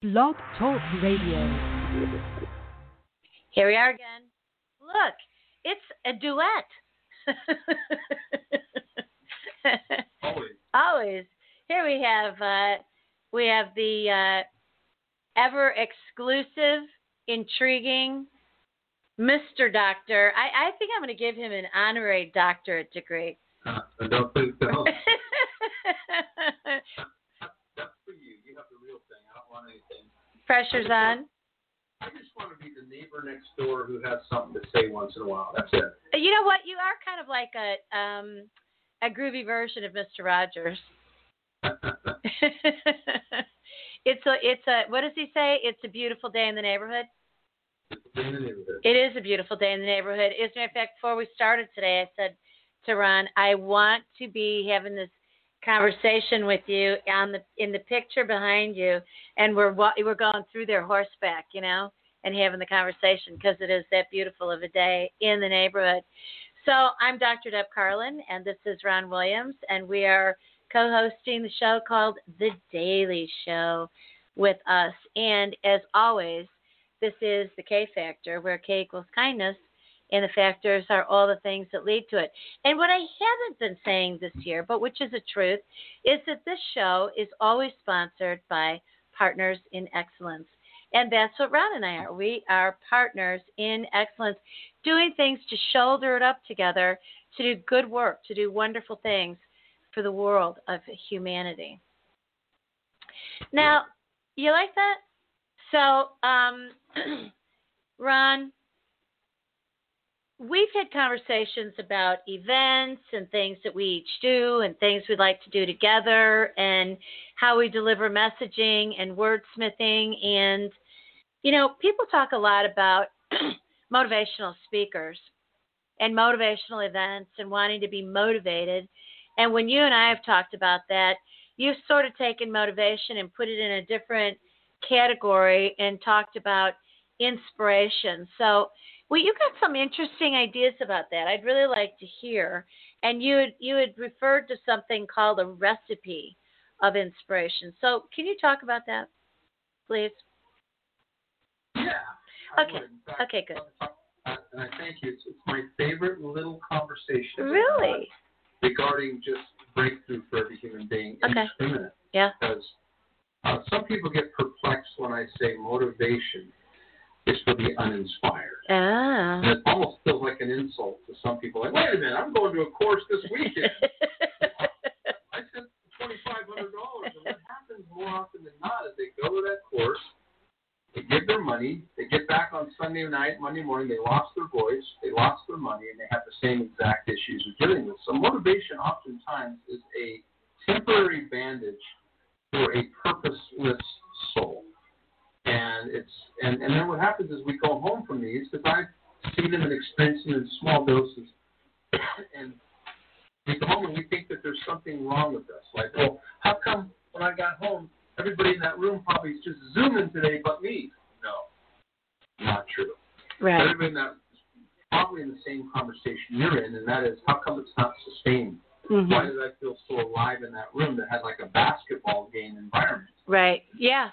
Blog Talk Radio. Here we are again. Look, it's a duet. Always. Always. Here we have uh, we have the uh, ever exclusive, intriguing Mr. Doctor. I, I think I'm going to give him an honorary doctorate degree. Uh, I don't think so. anything. Pressure's on. I just want to be the neighbor next door who has something to say once in a while. That's it. You know what? You are kind of like a um, a groovy version of Mr. Rogers. it's a it's a what does he say? It's a beautiful day in the neighborhood. in the neighborhood. It is a beautiful day in the neighborhood. As a matter of fact, before we started today, I said to Ron, I want to be having this conversation with you on the in the picture behind you, and we're we're going through their horseback, you know, and having the conversation because it is that beautiful of a day in the neighborhood. So I'm Dr. Deb Carlin, and this is Ron Williams, and we are co-hosting the show called The Daily Show with us. And as always, this is the K Factor, where K equals kindness, and the factors are all the things that lead to it. And what I haven't been saying this year, but which is a truth, is that this show is always sponsored by Partners in Excellence. And that's what Ron and I are. We are partners in excellence, doing things to shoulder it up together, to do good work, to do wonderful things for the world of humanity. Now, you like that? So, um, Ron, we've had conversations about events and things that we each do and things we'd like to do together and how we deliver messaging and wordsmithing. And you know people talk a lot about motivational speakers and motivational events and wanting to be motivated. And when you and I have talked about that you've sort of taken motivation and put it in a different category and talked about inspiration. So well, you got some interesting ideas about that. I'd really like to hear. And you had, you had referred to something called a recipe of inspiration. So, can you talk about that, please? Yeah. Okay. fact, Okay, good. uh, And I thank you. It's, it's my favorite little conversation. Really? Regarding just breakthrough for every human being Okay. Yeah. Because uh, some people get perplexed when I say motivation is for the uninspired. Ah. And it almost feels like an insult to some people. Like, wait a minute, I'm going to a course this weekend. I spent twenty five hundred dollars, and what happens more often than not is they go to that course, they give their money, they get back on Sunday night, Monday morning, they lost their voice, they lost their money, and they have the same exact issues they're dealing with. So motivation oftentimes is a temporary bandage for a purposeless soul. And it's and, and then what happens is we go home from these because I see them and experience them in small doses, and we go home and we think that there's something wrong with us. Like, well, how come when I got home, everybody in that room probably is just zooming today but me? No, not true. right. Everybody in that probably in the same conversation you're in, and that is how come it's not sustained? Why Mhm. did I feel so alive in that room that had like a basketball game environment? Right. Yeah.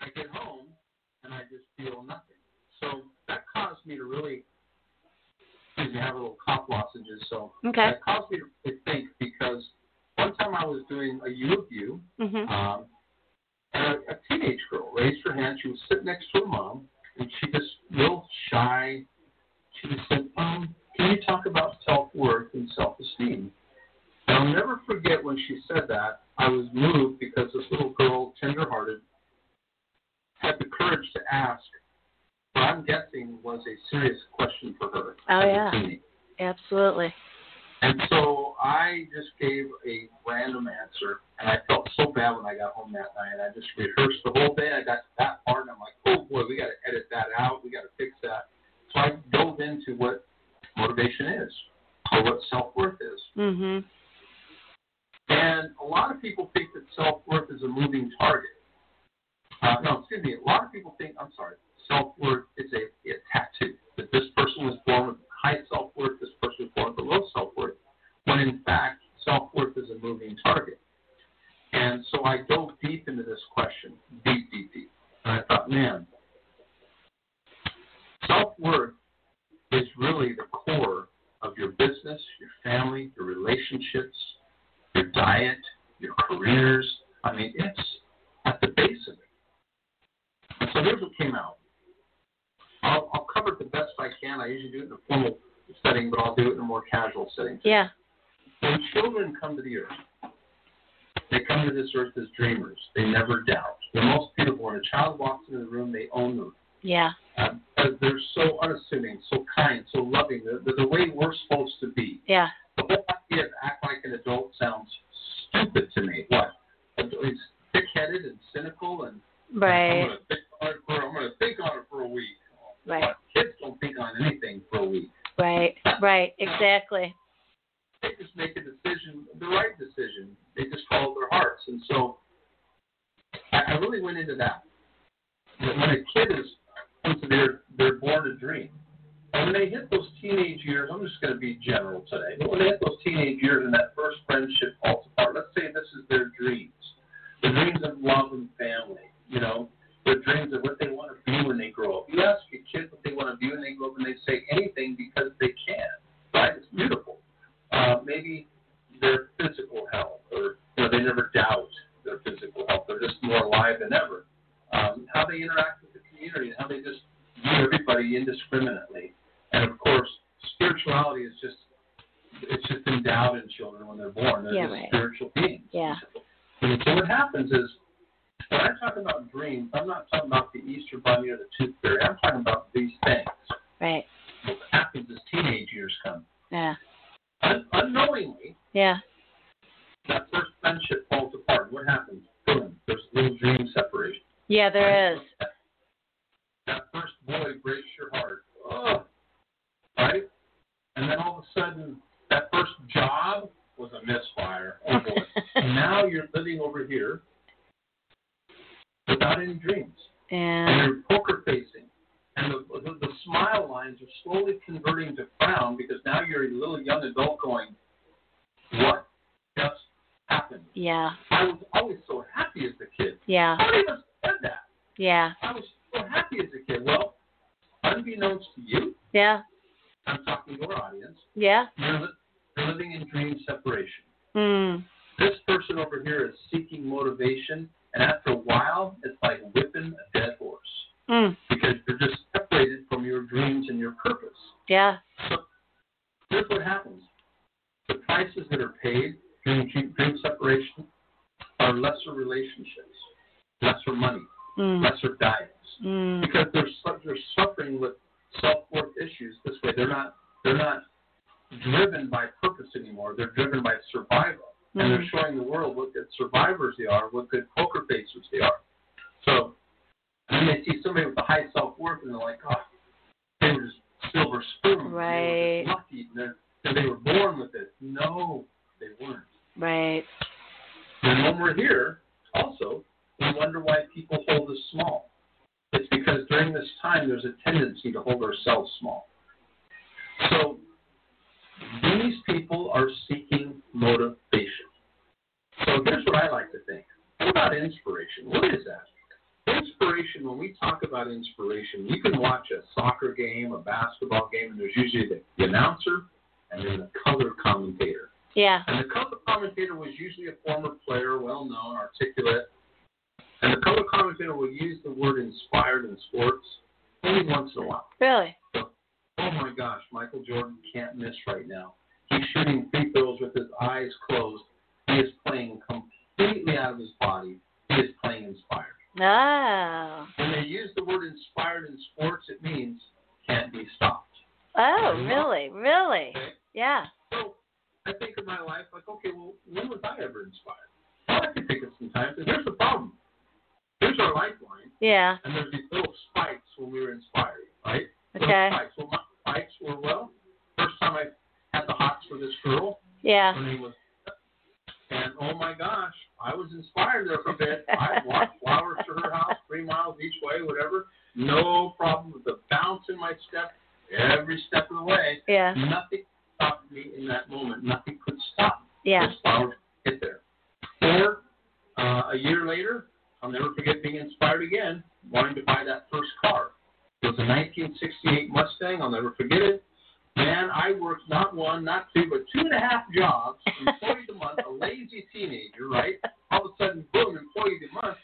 I get home and I just feel nothing. So that caused me to really excuse me, have a little cough lozenges, so Okay. that caused me to think because one time I was doing a U of U, Mhm. um, and a, a teenage girl raised her hand. She was sitting next to her mom, and she just real shy. She just said, "Um, can you talk about self worth and self esteem?" And I'll never forget when she said that. I was moved because this little girl, tender-hearted, had the courage to ask. What I'm guessing was a serious question for her Oh, yeah. Absolutely. And so I just gave a random answer, and I felt so bad when I got home that night. I just rehearsed the whole day. I got to that part, and I'm like, oh boy, we got to edit that out. We got to fix that. So I dove into what motivation is, or what self worth is. Mm-hmm. And a lot of people think that self worth is a moving target. Uh, no, excuse me. A lot of people think, I'm sorry, self worth is a, a tattoo. That this person was born with high self worth, this person was born with low self worth. When in fact, self worth is a moving target. And so I dove deep into this question, deep, deep, deep. And I thought, man, self worth is really the core of your business, your family, your relationships, your diet, your careers. I mean, it's at the base of it. So here's what came out. I'll, I'll cover it the best I can. I usually do it in a formal setting, but I'll do it in a more casual setting. Yeah. When children come to the earth, they come to this earth as dreamers. They never doubt. They're most beautiful. When a child walks into the room, they own them. Yeah. Uh, they're so unassuming, so kind, so loving. They're, they're the way we're supposed to be. Yeah. The whole idea of act like an adult sounds stupid to me. What? It's thick-headed and cynical, and I'm Right. gonna think for I'm gonna think on it for a week. Right. Kids don't think on anything for a week. Right. Right. Exactly. They just make a decision, the right decision. They just follow their hearts, and so I, I really went into that. When a kid is their they're born to dream, and when they hit those teenage years, I'm just going to be general today. But when they hit those teenage years and that first friendship falls apart, let's say this is their dreams, the dreams of love and family, you know, their dreams of what they want to be when they grow up. You ask a kid what they want to be when they grow up, and they say anything because they can. Right? It's beautiful. Uh, maybe their physical health, or you know, they never doubt their physical health. They're just more alive than ever. Um, how they interact with the community, and how they just view everybody indiscriminately. And of course, spirituality is just it's just endowed in children when they're born. They're Yeah, just right. spiritual beings. Yeah. And so what happens is when I talk about dreams, I'm not talking about the Easter bunny or the tooth fairy. I'm talking about these things. Right. What happens as teenage years come. Yeah. Un- unknowingly, Yeah. that first friendship falls apart. What happens? Boom. There's a little dream separation. Yeah. There is. That, that first boy breaks your heart. Oh, right? And then all of a sudden, that first job was a misfire. Oh boy. now you're living over here without any dreams. Yeah. And you're poker facing. And the, the, the smile lines are slowly converting to frown because now you're a little young adult going, What just happened? Yeah. I was always so happy as a kid. Yeah. Nobody else said that. Yeah. I was so happy as a kid. Well, unbeknownst to you, Yeah. I'm talking to our audience, Yeah. you're, you're living in dream separation. Mm. This person over here is seeking motivation, and after a while, it's like whipping a dead horse Mm. because you're just separated from your dreams and your purpose. Yeah. So here's what happens: the prices that are paid during dream, separation are lesser relationships, lesser money, Mm. lesser diets, Mm. because they're su- they're suffering with self-worth issues this way. They're not they're not driven by purpose anymore. They're driven by survival, and they're Mm. showing the world what good survivors they are, what good poker facers they are. So when they see somebody with a high self-worth, and they're like, oh, they were just silver spoon, they were Right. lucky, and, and they were born with it. No, they weren't. Right. And when we're here, also, we wonder why people hold us small. It's because during this time, there's a tendency to hold ourselves small. So, these people are seeking motivation. So, here's what I like to think. What about inspiration? What is that? Inspiration, when we talk about inspiration, you can watch a soccer game, a basketball game, and there's usually the, the announcer and then the color commentator. Yeah. And the color commentator was usually a former player, well known, articulate. And the color commentator would use the word inspired in sports only once in a while. Really. Oh my gosh, Michael Jordan can't miss right now. He's shooting free throws with his eyes closed. He is playing completely out of his body. He is playing inspired. Oh. When they use the word inspired in sports, it means can't be stopped. Oh, really? Really? Okay? Yeah. So I think of my life like, okay, well, when was I ever inspired? Well, I can think of some times. And here's the problem. Here's our lifeline, Yeah. and there's these little spikes when we were inspired, right? Little Okay. Spikes. Well, my spikes were well. First time I had the hots for this girl, Yeah. her name was, and oh my gosh, I was inspired there for a bit. I walked flowers to her house, three miles each way, whatever. No problem with the bounce in my step every step of the way. Yeah. Nothing stopped me in that moment. Nothing could stop me. Yeah. Those flowers get there. Or uh, a year later, I'll never forget being inspired again, wanting to buy that first car. It was a 1968 Mustang. I'll never forget it. Man, I worked not one, not two, but two and a half jobs, employee a month, a lazy teenager, right? All of a sudden, boom, employee a month.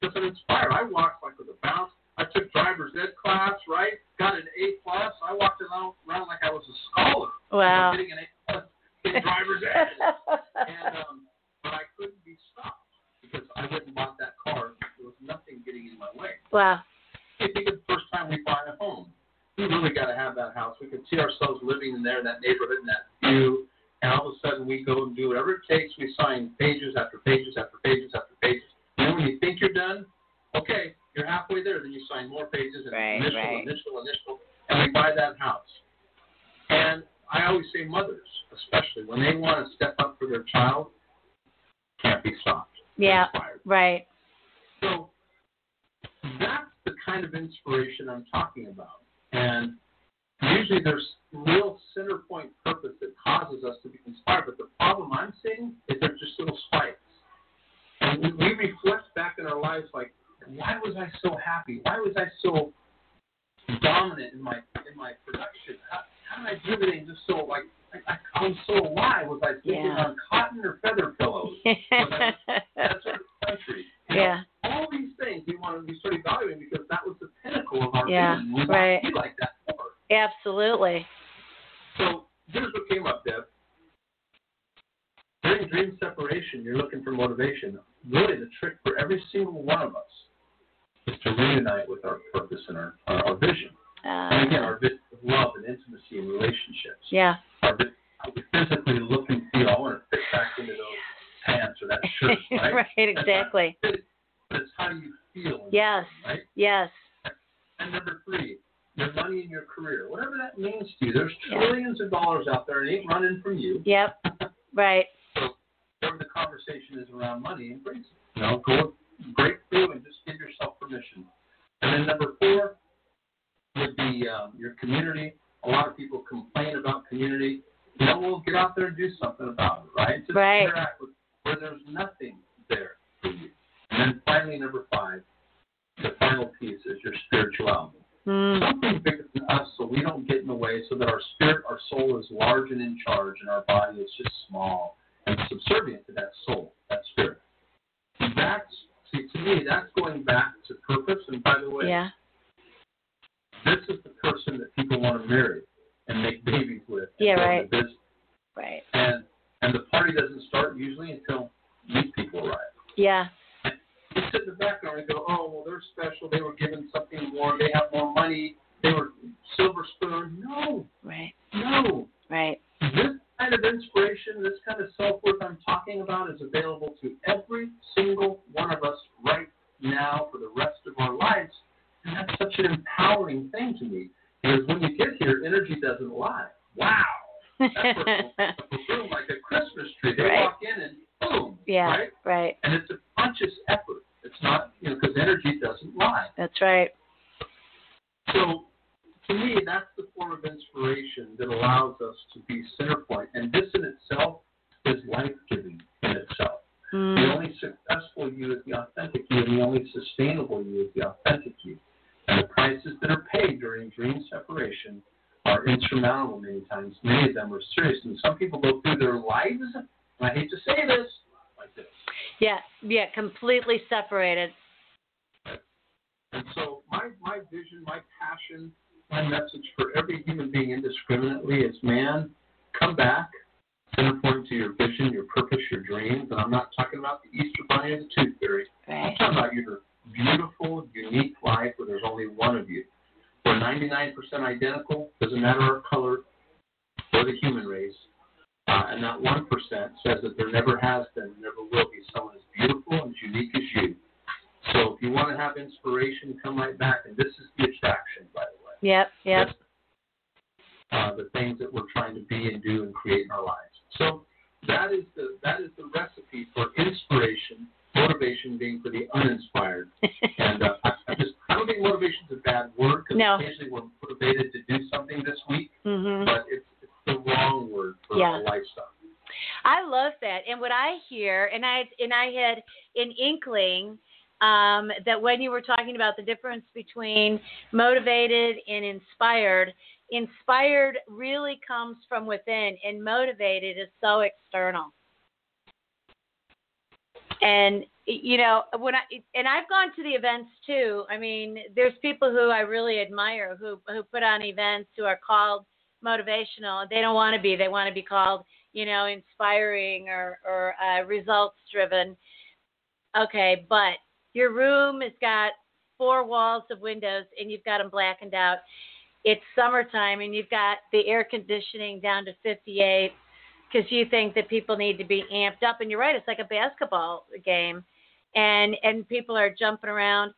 Because I'm inspired. I walked like with a bounce. I took driver's ed class, right? Got an A plus. I walked around, around like I was a scholar. Wow. Getting an A plus in driver's ed. and um, but I couldn't be stopped because I went and bought that car. There was nothing getting in my way. wow. Think it's the first time we buy a home. We really got to have that house. We can see ourselves living in there, in that neighborhood, in that view. And all of a sudden, we go and do whatever it takes. We sign pages after pages after pages after pages. And then when you think you're done, okay, you're halfway there. Then you sign more pages and Right, initial, right. initial, initial, and we buy that house. And I always say, mothers, especially when they want to step up for their child, can't be stopped. Yeah. Right. So that's kind of inspiration I'm talking about. And usually there's real center point purpose that causes us to be inspired. But the problem I'm seeing is there's just little spikes. And we, we reflect back in our lives like, why was I so happy? Why was I so dominant in my in my production? How, how did I do everything just so like I, I, I was so alive? Was I sleeping Yeah. on cotton or feather pillows? That's our country. You know, yeah. all these things we want to we start evaluating because that was the pinnacle of our Yeah, vision. We want right. to be like that more. Absolutely. So here's what came up, Deb. During dream separation, you're looking for motivation. Really, the trick for every single one of us is to reunite with our purpose and our, our, our vision. And again, Uh, our vision of love and intimacy and relationships. yeah. Our, vi- how physically look and feel. I want to fit back into those pants or that shirt, right? right. Exactly. How you feel. Yes. Right? Yes. And number three, your money and your career. Whatever that means to you. There's Yeah. trillions of dollars out there. And it ain't running from you. Yep. Right. So whatever the conversation is around money, embrace it. You know, go break through and just give yourself permission. And then number four would be um, your community. A lot of people complain about community. You know, we'll get out there and do something about it, right? Just Right. interact with where there's nothing there for you. And then finally, number five, the final piece is your spirituality Mm. something bigger than us so we don't get in the way, so that our spirit, our soul is large and in charge, and our body is just small and subservient to that soul, that spirit. And that's, see, to me, that's going back to purpose. And by the way, Yeah. this is the person that people want to marry and make babies with. Yeah, right. Right. And, and the party doesn't start usually until these people arrive. Yeah. You sit in the background and go, oh, well, they're special. They were given something more. They have more money. They were silver spoon. No, Right. no. Right. This kind of inspiration, this kind of self worth I'm talking about is available to every single one of us right now for the rest of our lives. And that's such an empowering thing to me. Because when you get here, energy doesn't lie. Wow. That's a boom, like a Christmas tree. They Right. walk in and boom. yeah. Right? Right. And it's a conscious effort. It's not, you know, because energy doesn't lie. That's right. So, to me, that's the form of inspiration that allows us to be center point. And this in itself is life giving in itself. The Mm. only successful you is the authentic you, and the only sustainable you is the authentic you. And the prices that are paid during dream separation are insurmountable many times. Many of them are serious. And some people go through their lives, and I hate to say this, like this. Yeah. Yeah. Completely separated. Yep. Yep. Uh, the things that we're trying to be and do and create in our lives. So that is the that is the recipe for inspiration, motivation being for the uninspired. And uh, I, I just I don't think motivation is a bad word because No. occasionally we're motivated to do something this week, mhm. but it's, it's the wrong word for Yeah. a lifestyle. I love that. And what I hear, and I and I had an inkling um, that when you were talking about the difference between motivated and inspired, inspired really comes from within, and motivated is so external. And you know when I and I've gone to the events too. I mean, there's people who I really admire who who put on events who are called motivational. They don't want to be. They want to be called, you know, inspiring or or uh, results driven. Okay, but your room has got four walls of windows and you've got them blackened out. It's summertime and you've got the air conditioning down to 58 because you think that people need to be amped up. And you're right, it's like a basketball game, and and people are jumping around.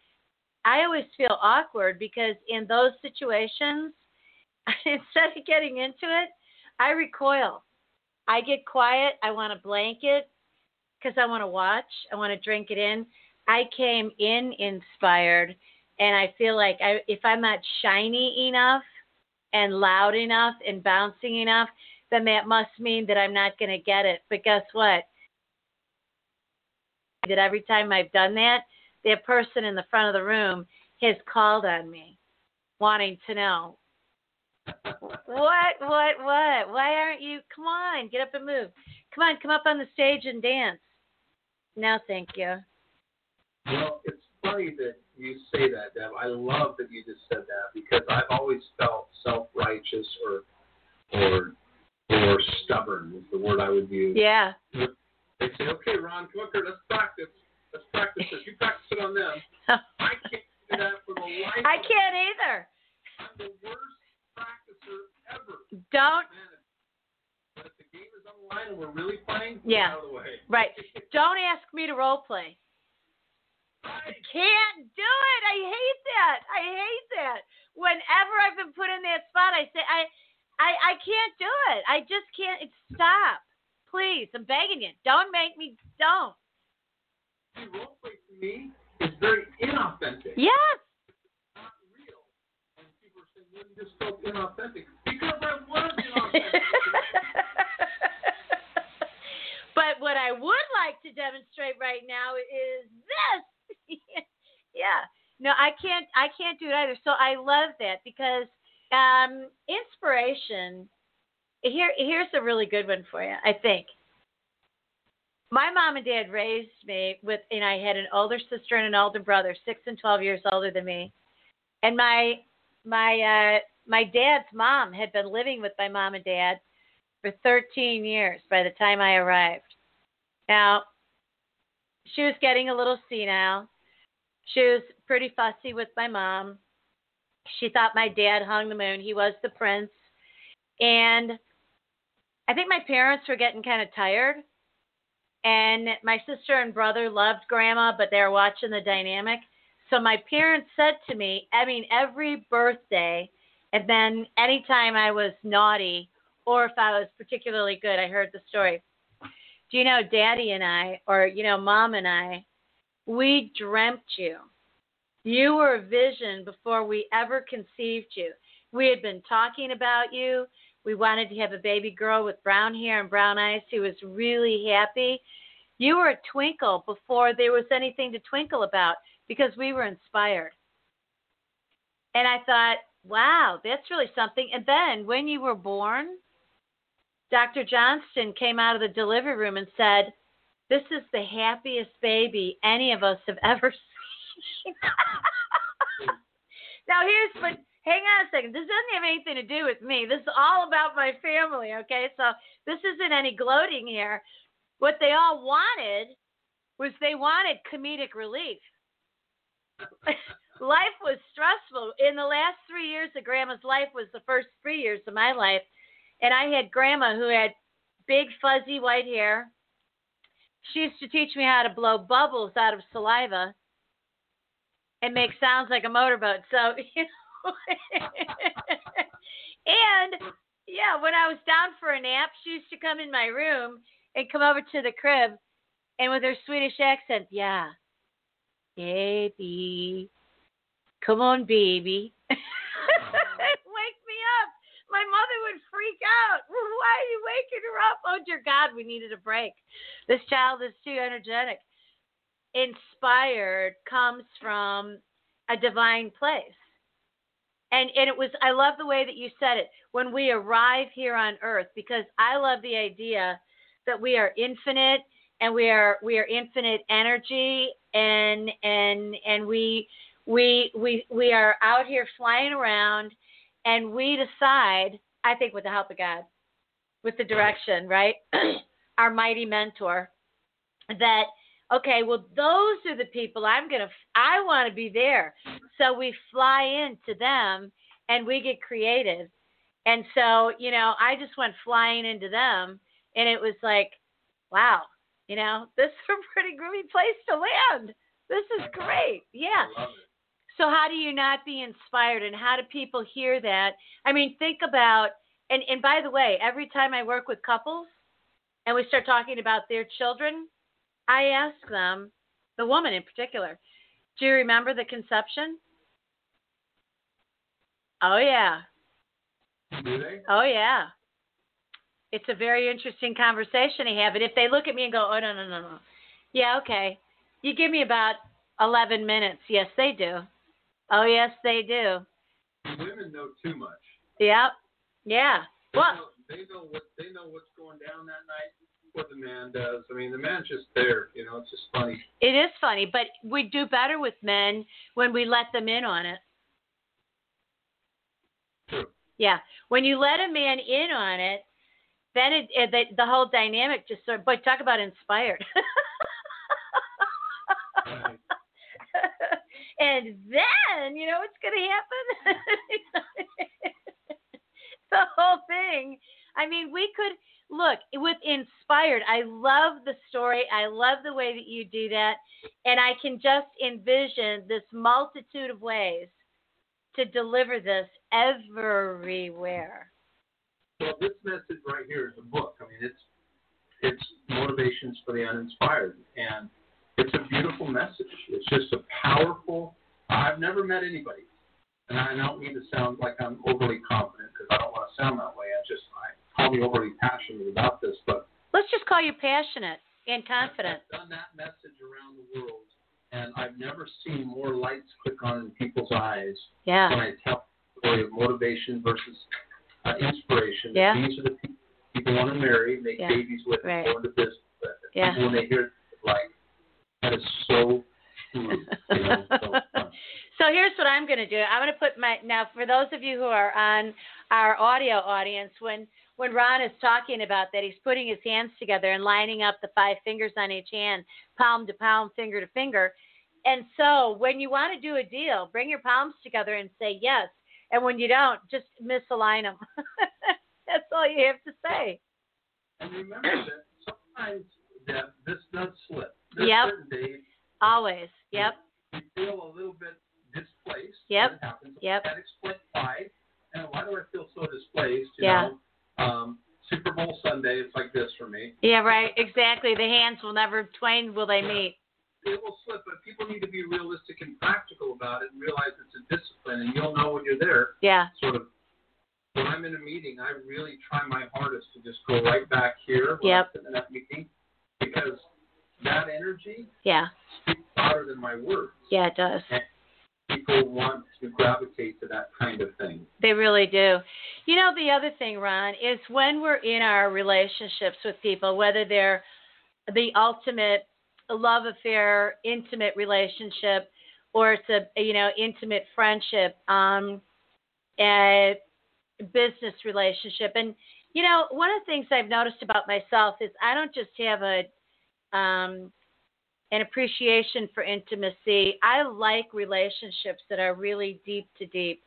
I always feel awkward because in those situations, instead of getting into it, I recoil. I get quiet. I want a blanket because I want to watch. I want to drink it in. I came in inspired, and I feel like I, if I'm not shiny enough and loud enough and bouncing enough, then that must mean that I'm not going to get it. But guess what? That every time I've done that, that person in the front of the room has called on me, wanting to know what, what, what? Why aren't you? Come on, get up and move. Come on, come up on the stage and dance. No, thank you. Well, it's funny that you say that, Deb. I love that you just said that because I've always felt self-righteous or or or stubborn is the word I would use. Yeah. They say, "Okay, Ron, come up here. Let's practice. Let's practice this. You practice it on them." I can't do that for the life. I can't me. either. I'm the worst practicer ever. Don't But if the game is on the line and we're really playing, Yeah. out of the way. right. Don't ask me to role play. I can't do it. I hate that. I hate that. Whenever I've been put in that spot, I say I, I, I can't do it. I just can't. It's, stop, please. I'm begging you. Don't make me. Don't. See, role play to me is very inauthentic. Yes. not real. And people are saying, well, you just felt inauthentic. Because I was inauthentic. but what I would like to demonstrate right now is this. yeah. No, I can't I can't do it either. So I love that because um inspiration here here's a really good one for you, I think. My mom and dad raised me with and I had an older sister and an older brother, 6 and 12 years older than me. And my my uh my dad's mom had been living with my mom and dad for 13 years by the time I arrived. Now, she was getting a little senile. She was pretty fussy with my mom. She thought my dad hung the moon. He was the prince. And I think my parents were getting kind of tired. And my sister and brother loved grandma, but they were watching the dynamic. So my parents said to me, I mean, every birthday, and then anytime I was naughty, or if I was particularly good, I heard the story. Do you know, Daddy and I, or you know, Mom and I, we dreamt you. You were a vision before we ever conceived you. We had been talking about you. We wanted to have a baby girl with brown hair and brown eyes who was really happy. You were a twinkle before there was anything to twinkle about because we were inspired. And I thought, wow, that's really something. And then when you were born, Dr. Johnston came out of the delivery room and said, This is the happiest baby any of us have ever seen. now, here's, but hang on a second. This doesn't have anything to do with me. This is all about my family, okay? So this isn't any gloating here. What they all wanted was they wanted comedic relief. life was stressful. In the last three years of grandma's life was the first three years of my life. And I had grandma who had big fuzzy white hair. She used to teach me how to blow bubbles out of saliva and make sounds like a motorboat. So, you know. and yeah, when I was down for a nap, she used to come in my room and come over to the crib and with her Swedish accent, yeah. Baby. Come on, baby. Wake me up. My mother would freak out. Why are you waking her up? Oh, dear God, we needed a break. This child is too energetic. inspired comes from a divine place. And and it was I love the way that you said it when we arrive here on earth because I love the idea that we are infinite and we are we are infinite energy and and and we we we we are out here flying around and we decide I think with the help of God with the direction, right? Our mighty mentor that okay, well, those are the people I'm to, I want to be there. So we fly into them and we get creative. And so, you know, I just went flying into them and it was like, wow, you know, this is a pretty groovy place to land. This is great. Yeah. So how do you not be inspired and how do people hear that? I mean, think about and and by the way, every time I work with couples and we start talking about their children, I ask them, the woman in particular, do you remember the conception? Oh, yeah. Do they? Oh, yeah. It's a very interesting conversation to have. And if they look at me and go, oh, no, no, no, no. Yeah, okay. You give me about 11 minutes. Yes, they do. Oh, yes, they do. Women know too much. Yep. Yeah. Well, they know what they know what's going down that night. What the man does. I mean, the man's just there. You know, it's just funny. it is funny, but we do better with men when we let them in on it. True. Yeah, when you let a man in on it, then it, it the, the whole dynamic just sort. Of, but talk about inspired. Right. and then you know what's going to happen. the whole thing. I mean, we could look with inspired. I love the story. I love the way that you do that, and I can just envision this multitude of ways to deliver this everywhere. Well, this message right here is a book. I mean, it's it's motivations for the uninspired, and it's a beautiful message. It's just a powerful. I've never met anybody, and I don't mean to sound like I'm overly confident because I don't want to sound that way. I just I call me overly passionate about this, but Let's just call you passionate and confident. I've done that message around the world, and I've never seen more lights click on in people's eyes when I tell the story of motivation versus uh, inspiration. Yeah. These are the people people want to marry, make Yeah. babies with, Right. go into business with. Yeah. People, when they hear it, like, that is so true. You know, so, uh, So here's what I'm going to do. I'm going to put my now for those of you who are on our audio audience when when Ron is talking about that he's putting his hands together and lining up the five fingers on each hand, palm to palm, finger to finger. And so when you want to do a deal, bring your palms together and say yes. And when you don't, just misalign them. That's all you have to say. and remember that sometimes that this does slip. There's Yep. certain days Always. Yep. you feel a little bit displaced. Yep. That. Yep. Can't explain why. And why do I feel so displaced? You Yeah. know, um, Super Bowl Sunday, it's like this for me. Yeah, right. Exactly. The hands will never twain will they meet. It will slip, but people need to be realistic and practical about it and realize it's a discipline, and you'll know when you're there. Yeah. Sort of. When I'm in a meeting, I really try my hardest to just go right back here when Yep. I'm in that meeting, because that energy Yeah. speaks louder than my words. Yeah, it does. People want to gravitate to that kind of thing. They really do. You know, the other thing, Ron, is when we're in our relationships with people, whether they're the ultimate love affair, intimate relationship, or it's a you know intimate friendship, um, a business relationship, and you know one of the things I've noticed about myself is I don't just have a um, an appreciation for intimacy. I like relationships that are really deep to deep.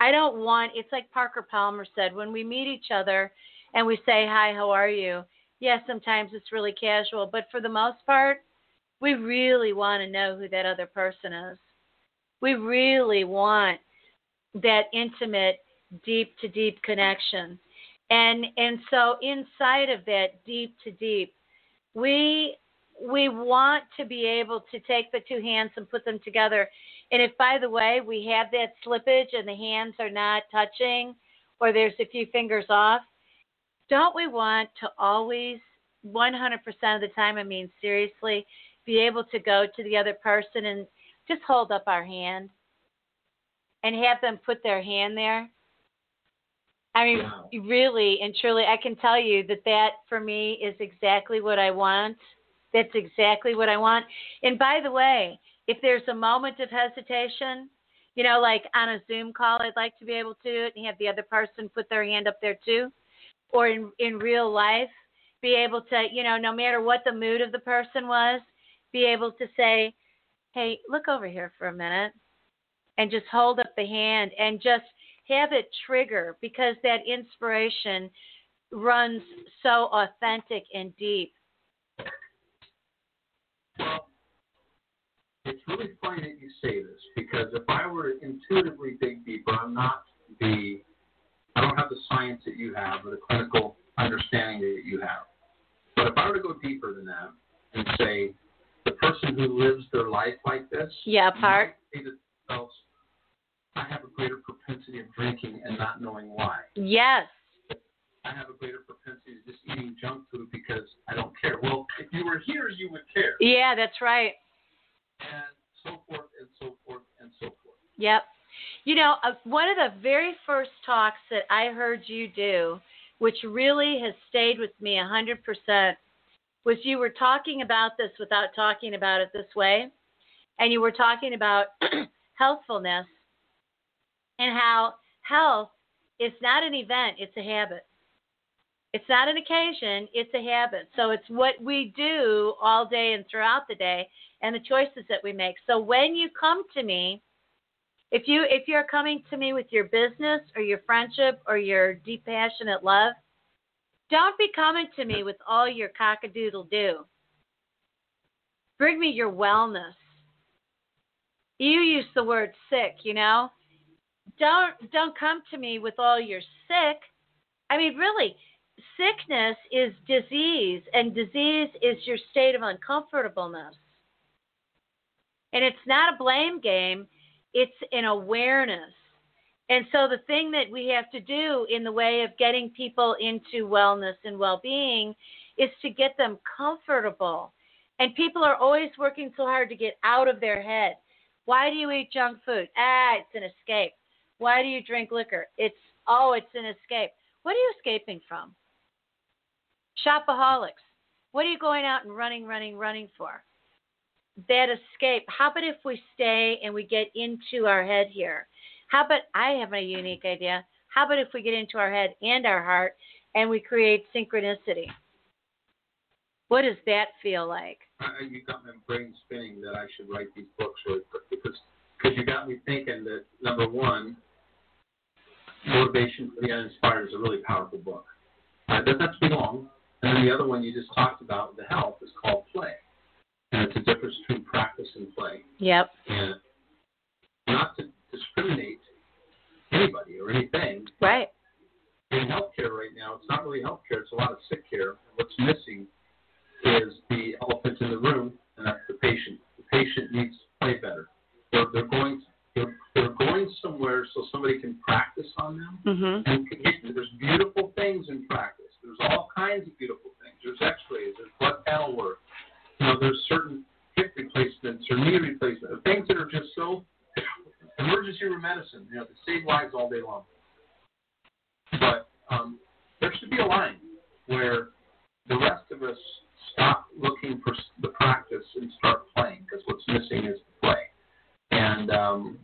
I don't want it's like Parker Palmer said when we meet each other and we say hi, how are you? Yes, sometimes it's really casual, but for the most part, we really want to know who that other person is. We really want that intimate deep to deep connection. And and so inside of that deep to deep, we we want to be able to take the two hands and put them together. And if, by the way, we have that slippage and the hands are not touching or there's a few fingers off, don't we want to always, 100% of the time, I mean, seriously, be able to go to the other person and just hold up our hand and have them put their hand there. I mean, Wow. really and truly, I can tell you that that for me is exactly what I want. That's exactly what I want. And by the way, if there's a moment of hesitation, you know, like on a Zoom call, I'd like to be able to and have the other person put their hand up there too, or in in real life, be able to, you know, no matter what the mood of the person was, be able to say, "Hey, look over here for a minute," and just hold up the hand and just have it trigger because that inspiration runs so authentic and deep. Well, it's really funny that you say this because if I were to intuitively dig deeper, I'm not the, I don't have the science that you have or the clinical understanding that you have. But if I were to go deeper than that and say, the person who lives their life like this, Yeah, part. themselves, I have a greater propensity of drinking and not knowing why. Yes. I have a greater propensity of just eating junk food because I don't care. Well, if you were here, you would care. Yeah, that's right. and so forth and so forth and so forth. Yep. You know, uh, one of the very first talks that I heard you do, which really has stayed with me a 100%, was you were talking about this without talking about it this way. And you were talking about healthfulness and how health is not an event, it's a habit. It's not an occasion, it's a habit. So it's what we do all day and throughout the day and the choices that we make. So when you come to me, if you if you're coming to me with your business or your friendship or your deep passionate love, don't be coming to me with all your cockadoodle do. Bring me your wellness. You use the word sick, you know. Don't don't come to me with all your sick. I mean, really, sickness is disease, and disease is your state of uncomfortableness. And it's not a blame game, it's an awareness. And so, the thing that we have to do in the way of getting people into wellness and well being is to get them comfortable. And people are always working so hard to get out of their head. Why do you eat junk food? Ah, it's an escape. Why do you drink liquor? It's, oh, it's an escape. What are you escaping from? Shopaholics. What are you going out and running, running, running for? That escape. How about if we stay and we get into our head here? How about I have a unique idea? How about if we get into our head and our heart and we create synchronicity? What does that feel like? You got my brain spinning that I should write these books quick because because you got me thinking that number one, Motivation for the Uninspired is a really powerful book. Uh, it doesn't have to be long. And then the other one you just talked about, the health, is called play. And it's a difference between practice and play. Yep. And not to discriminate anybody or anything, Right. in healthcare right now, it's not really healthcare, it's a lot of sick care. What's missing is the elephant in the room, and that's the patient. The patient needs to play better. They're, they're going they're, they're going somewhere so somebody can practice on them. Mhm. And get- there's beautiful things in practice. There's all kinds of beautiful things. There's X-rays. There's blood panel work. You know, there's certain hip replacements or knee replacements, things that are just so emergency room medicine. You know, that save lives all day long. But um, there should be a line where the rest of us stop looking for the practice and start playing because what's missing is the play. And um,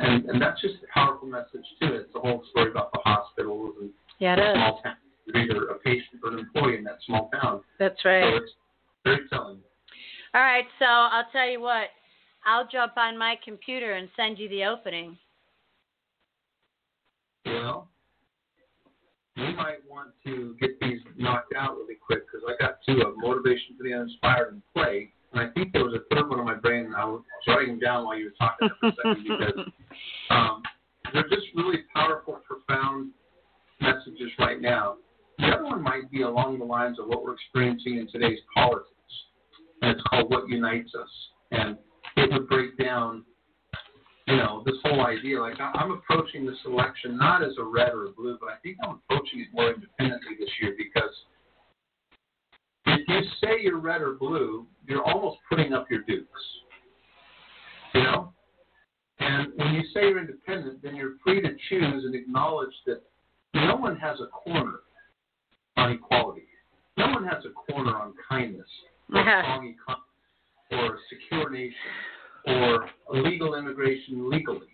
and, and and that's just a powerful message too. It's the whole story about the hospitals and Yeah, the it is. small town. You're either a patient or an employee in that small town. That's So right. it's very telling. All right, so I'll tell you what. I'll jump on my computer and send you the opening. Well, we might want to get these knocked out really quick because I got two of Motivation for the Uninspired and Play. And I think there was a third one in my brain, and I was writing down while you were talking for a second because um, they're just really powerful, profound messages right now. The other one might be along the lines of what we're experiencing in today's politics, and it's called What Unites Us. And it would break down, you know, this whole idea. Like I- I'm approaching this election not as a red or a blue, but I think I'm approaching it more independently this year because if you say you're red or blue, you're almost putting up your dukes. You know? And when you say you're independent, then you're free to choose and acknowledge that no one has a corner on equality. No one has a corner on kindness or strong econ- or a secure nation or legal immigration legally.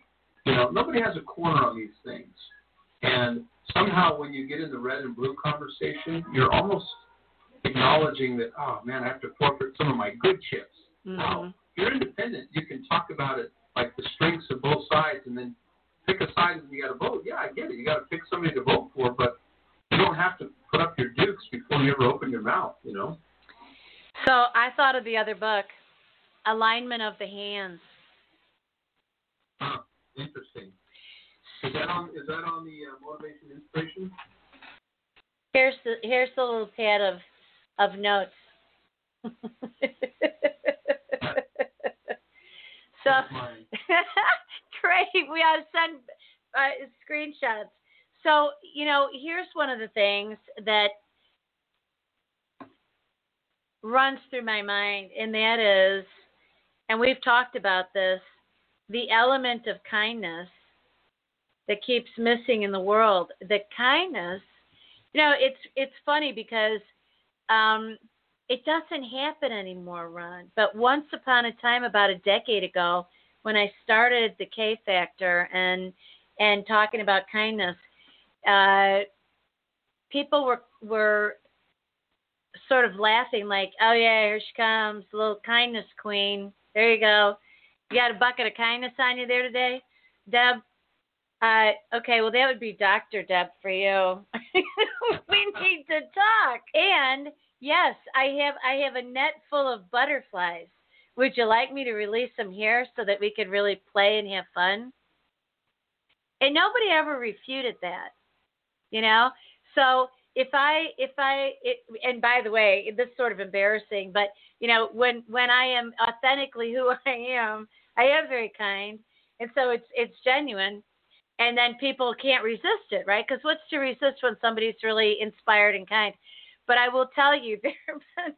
You know, nobody has a corner on these things. And somehow when you get in the red and blue conversation, you're almost acknowledging that, oh man, I have to forfeit some of my good chips. Wow. Mhm. If you're independent, you can talk about it like the strengths of both sides and then pick a side and you got to vote. Yeah, I get it. You got to pick somebody to vote for, but you don't have to put up your dukes before you ever open your mouth, you know? So I thought of the other book, Alignment of the Hands. Huh, interesting. Is that on? Is that on the uh, motivation inspiration? Here's the here's the little pad of of notes. so great, we ought to send uh, screenshots. So you know, here's one of the things that runs through my mind, and that is, and we've talked about this, the element of kindness that keeps missing in the world. The kindness, you know, it's it's funny because um, it doesn't happen anymore, Ron. But once upon a time, about a decade ago, when I started the K Factor and and talking about kindness, uh, people were were sort of laughing like, "Oh yeah, here she comes, little kindness queen. There you go. You got a bucket of kindness on you there today, Deb." Uh, okay, well that would be Dr. Deb for you. we need to talk. And yes, I have I have a net full of butterflies. Would you like me to release them here so that we could really play and have fun? And nobody ever refuted that. You know? So if I if I it, and by the way, this is sort of embarrassing, but you know, when when I am authentically who I am, I am very kind. And so it's it's genuine and then people can't resist it, right? Because what's to resist when somebody's really inspired and kind? But I will tell you, there have been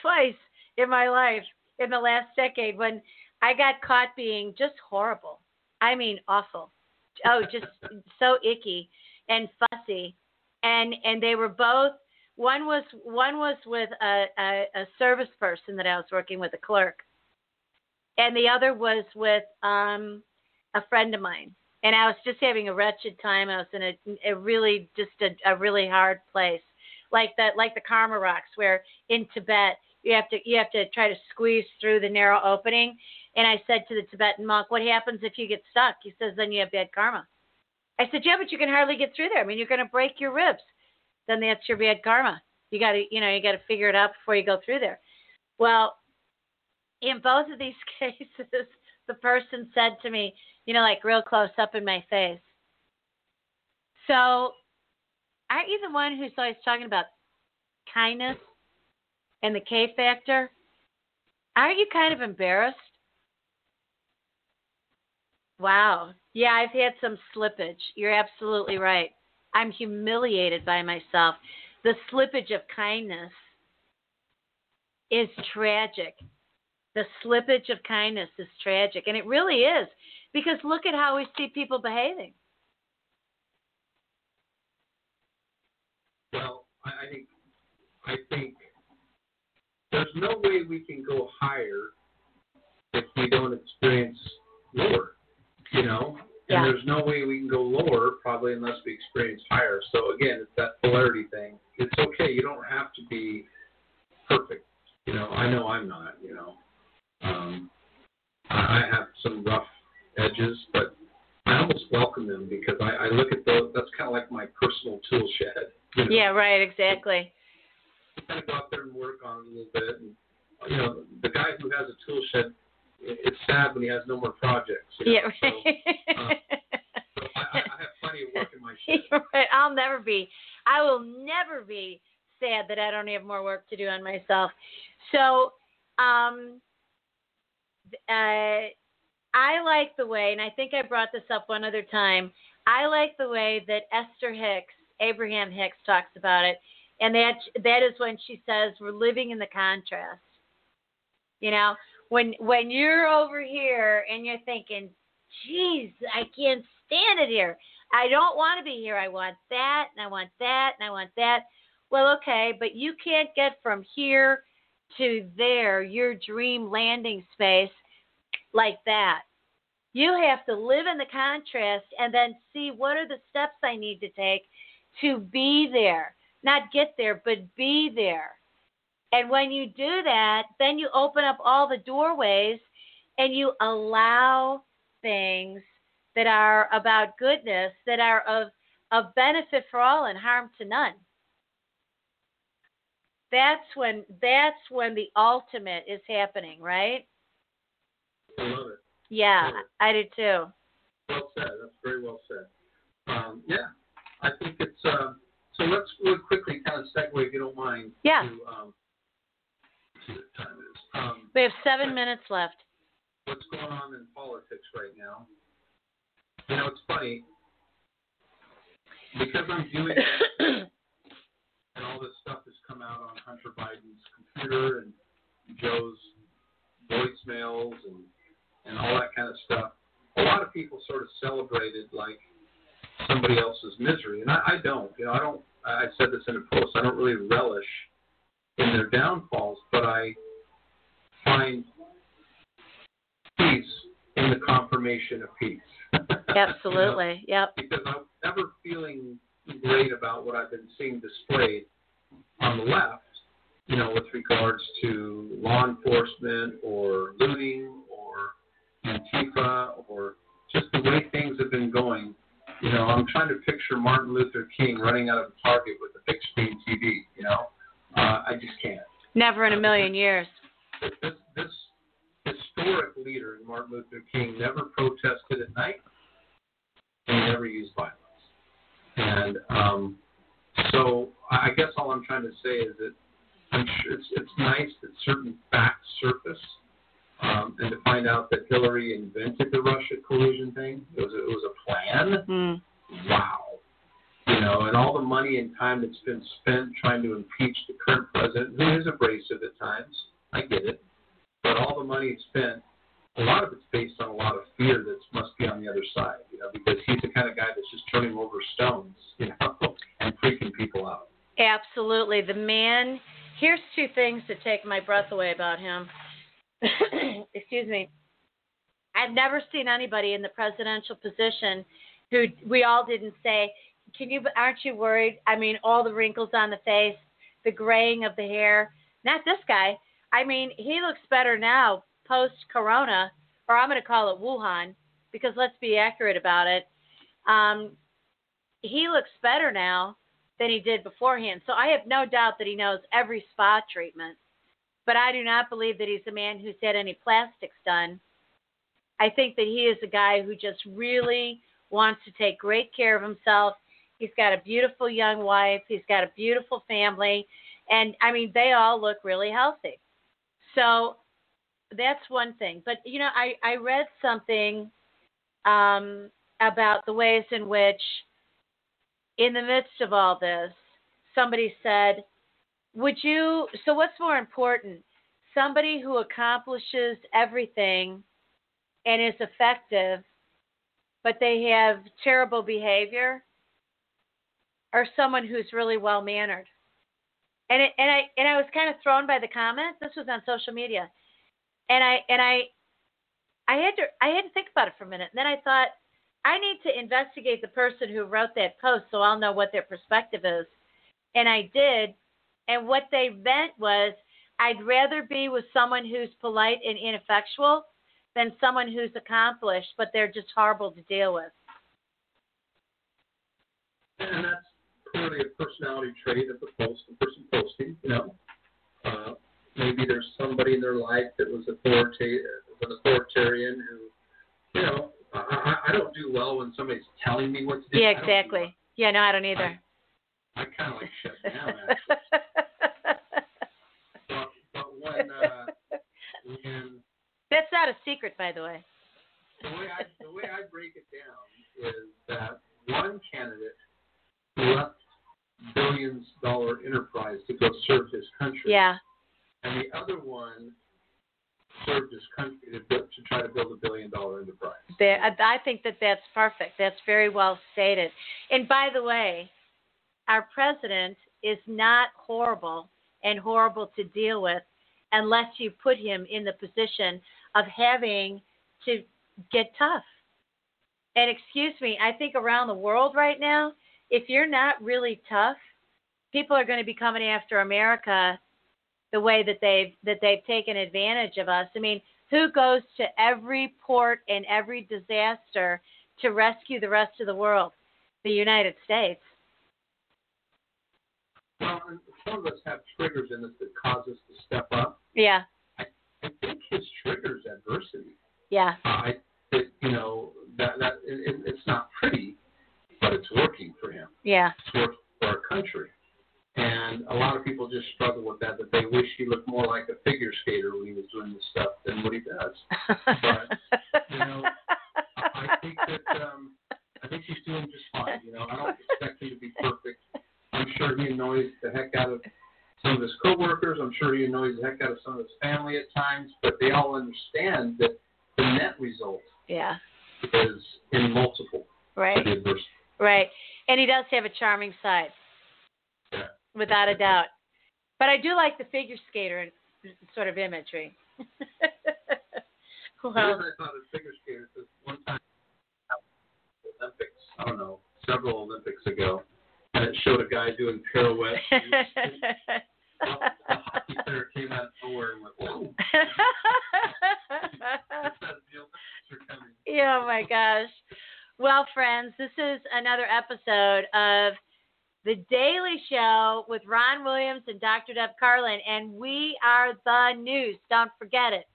twice in my life in the last decade when I got caught being just horrible. I mean, awful. Oh, just so icky and fussy. And and they were both. One was one was with a, a, a service person that I was working with, a clerk, and the other was with um, a friend of mine and I was just having a wretched time. I was in a, a really just a, a really hard place, like that, like the Karma rocks, where in Tibet you have to you have to try to squeeze through the narrow opening. And I said to the Tibetan monk, "What happens if you get stuck?" He says, "Then you have bad karma." I said, "Yeah, but you can hardly get through there. I mean, you're going to break your ribs. Then that's your bad karma. You got to you know you got to figure it out before you go through there." Well, in both of these cases, the person said to me, you know, like real close up in my face. So, aren't you the one who's always talking about kindness and the K factor? Aren't you kind of embarrassed? Wow. Yeah, I've had some slippage. You're absolutely right. I'm humiliated by myself. The slippage of kindness is tragic. The slippage of kindness is tragic. And it really is. Because look at how we see people behaving. Well, I think I think there's no way we can go higher if we don't experience lower. You know? And Yeah. there's no way we can go lower probably unless we experience higher. So again, it's that polarity thing. It's okay. You don't have to be perfect. You know, I know I'm not, you know. Um I have some rough edges, but I almost welcome them because I, I look at those. That's kind of like my personal tool shed. You know? Yeah, right, exactly. Kind of go out there and work on it a little bit. And, you know, the guy who has a tool shed, it's sad when he has no more projects. You know? Yeah, So, right. so I, I I have plenty of work in my shed. Right. I'll never be. I will never be sad that I don't have more work to do on myself. So, um, uh, I like the way, and I think I brought this up one other time. I like the way that Esther Hicks, Abraham Hicks, talks about it, and that that is when she says we're living in the contrast. You know, when when you're over here and you're thinking, "Geez, I can't stand it here. I don't want to be here. I want that, and I want that, and I want that." Well, okay, but you can't get from here to there, your dream landing space, like that. You have to live in the contrast and then see what are the steps I need to take to be there. Not get there, but be there. And when you do that, then you open up all the doorways and you allow things that are about goodness, that are of, of benefit for all and harm to none. That's when that's when the ultimate is happening, right? I love it. Yeah. I do too. Well said. That's very well said. Um, yeah, I think it's. Uh, so let's really quickly kind of segue, if you don't mind. Yeah. To, um, let's see what time is. Um, We have seven minutes left. what's going on in politics right now? You know, it's funny because I'm doing and all this stuff has come out on Hunter Biden's computer and Joe's voicemails and and all that kind of stuff. A lot of people sort of celebrated like somebody else's misery, and I, I don't. You know, I don't. I said this in a post. I don't really relish in their downfalls, but I find peace in the confirmation of peace. You know? Absolutely. Yep. because I'm never feeling great about what I've been seeing displayed on the left, you know, with regards to law enforcement or looting Antifa or just the way things have been going. You know, I'm trying to picture Martin Luther King running out of a Target with a big screen TV, you know. Uh, I just can't. Never in a million years. This, this historic leader, Martin Luther King, never protested at night and never used violence. And um, so I I guess all I'm trying to say is that I'm sure it's, it's nice that certain facts surface um, and to find out that Hillary invented the Russia collusion thing. It was, it was a plan. Hmm. Wow. You know, and all the money and time that's been spent trying to impeach the current president, who is abrasive at times. I get it. But all the money spent, a lot of it's based on a lot of fear that must be on the other side, you know, because he's the kind of guy that's just turning over stones, you know, and freaking people out. Absolutely. The man, here's two things to take my breath away about him. Excuse me. I've never seen anybody in the presidential position who we all didn't say, "Can you aren't you worried?" I mean, all the wrinkles on the face, the graying of the hair. Not this guy. I mean, he looks better now post corona, or I'm going to call it Wuhan because let's be accurate about it. Um, he looks better now than he did beforehand. So I have no doubt that he knows every spa treatment. But I do not believe that he's a man who's had any plastics done. I think that he is a guy who just really wants to take great care of himself. He's got a beautiful young wife, he's got a beautiful family, and I mean they all look really healthy. So that's one thing. But you know, I I read something um about the ways in which in the midst of all this, somebody said, Would you, so what's more important? Somebody who accomplishes everything and is effective, but they have terrible behavior, or someone who's really well mannered? And it, and I and I was kind of thrown by the comment. This was on social media, and I and I I had to I had to think about it for a minute. And then I thought, I need to investigate the person who wrote that post so I'll know what their perspective is. And I did. And what they meant was I'd rather be with someone who's polite and ineffectual than someone who's accomplished, but they're just horrible to deal with. And that's clearly a personality trait of the post, the person posting, you know. Uh, maybe there's somebody in their life that was authoritative, was an authoritarian who, you know, I, I, I don't do well when somebody's telling me what to do. Yeah, I don't do exactly. Yeah, no, I don't either. well. I kind of like shut down, actually. but, but when, uh, when That's not a secret, by the way. the way I the way I break it down is that one candidate left billions dollar enterprise to go serve his country. Yeah. And the other one serve this country to, build, to try to build a billion dollar enterprise. There, I think that that's perfect. That's very well stated. And by the way, our president is not horrible and horrible to deal with unless you put him in the position of having to get tough. And excuse me, I think around the world right now, if you're not really tough, people are going to be coming after America the way that they've that they've taken advantage of us. I mean, who goes to every port and every disaster to rescue the rest of the world? The United States. Well, some of us have triggers in us that cause us to step up. Yeah. I think his triggers adversity. Yeah. Uh, I, it, you know, that that it, it- it's not pretty, but it's working for him. Yeah. It's worked for our country. And a lot of people just struggle with that, that they wish he looked more like a figure skater when he was doing this stuff than what he does. you know, I I think that um, I think he's doing just fine. You know, I don't expect him to be perfect. I'm sure he annoys the heck out of some of his coworkers. I'm sure he annoys the heck out of some of his family at times. But they all understand that the net result yeah. is in multiple Right. to the adversity. Right. And he does have a charming side, without a doubt. But I do like the figure skater sort of imagery. Well, I thought of figure skaters one time Olympics, I don't know, several Olympics ago, and it showed a guy doing pirouettes. the hockey player came out of nowhere and went, "Whoa!" the Olympics are coming. Yeah, oh my gosh. Well, friends, this is another episode of The Daily Show with Ron Williams and Dr. Deb Carlin, and we are the news. Don't forget it.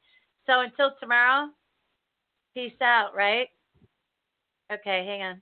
So until tomorrow, peace out, right? Okay, hang on.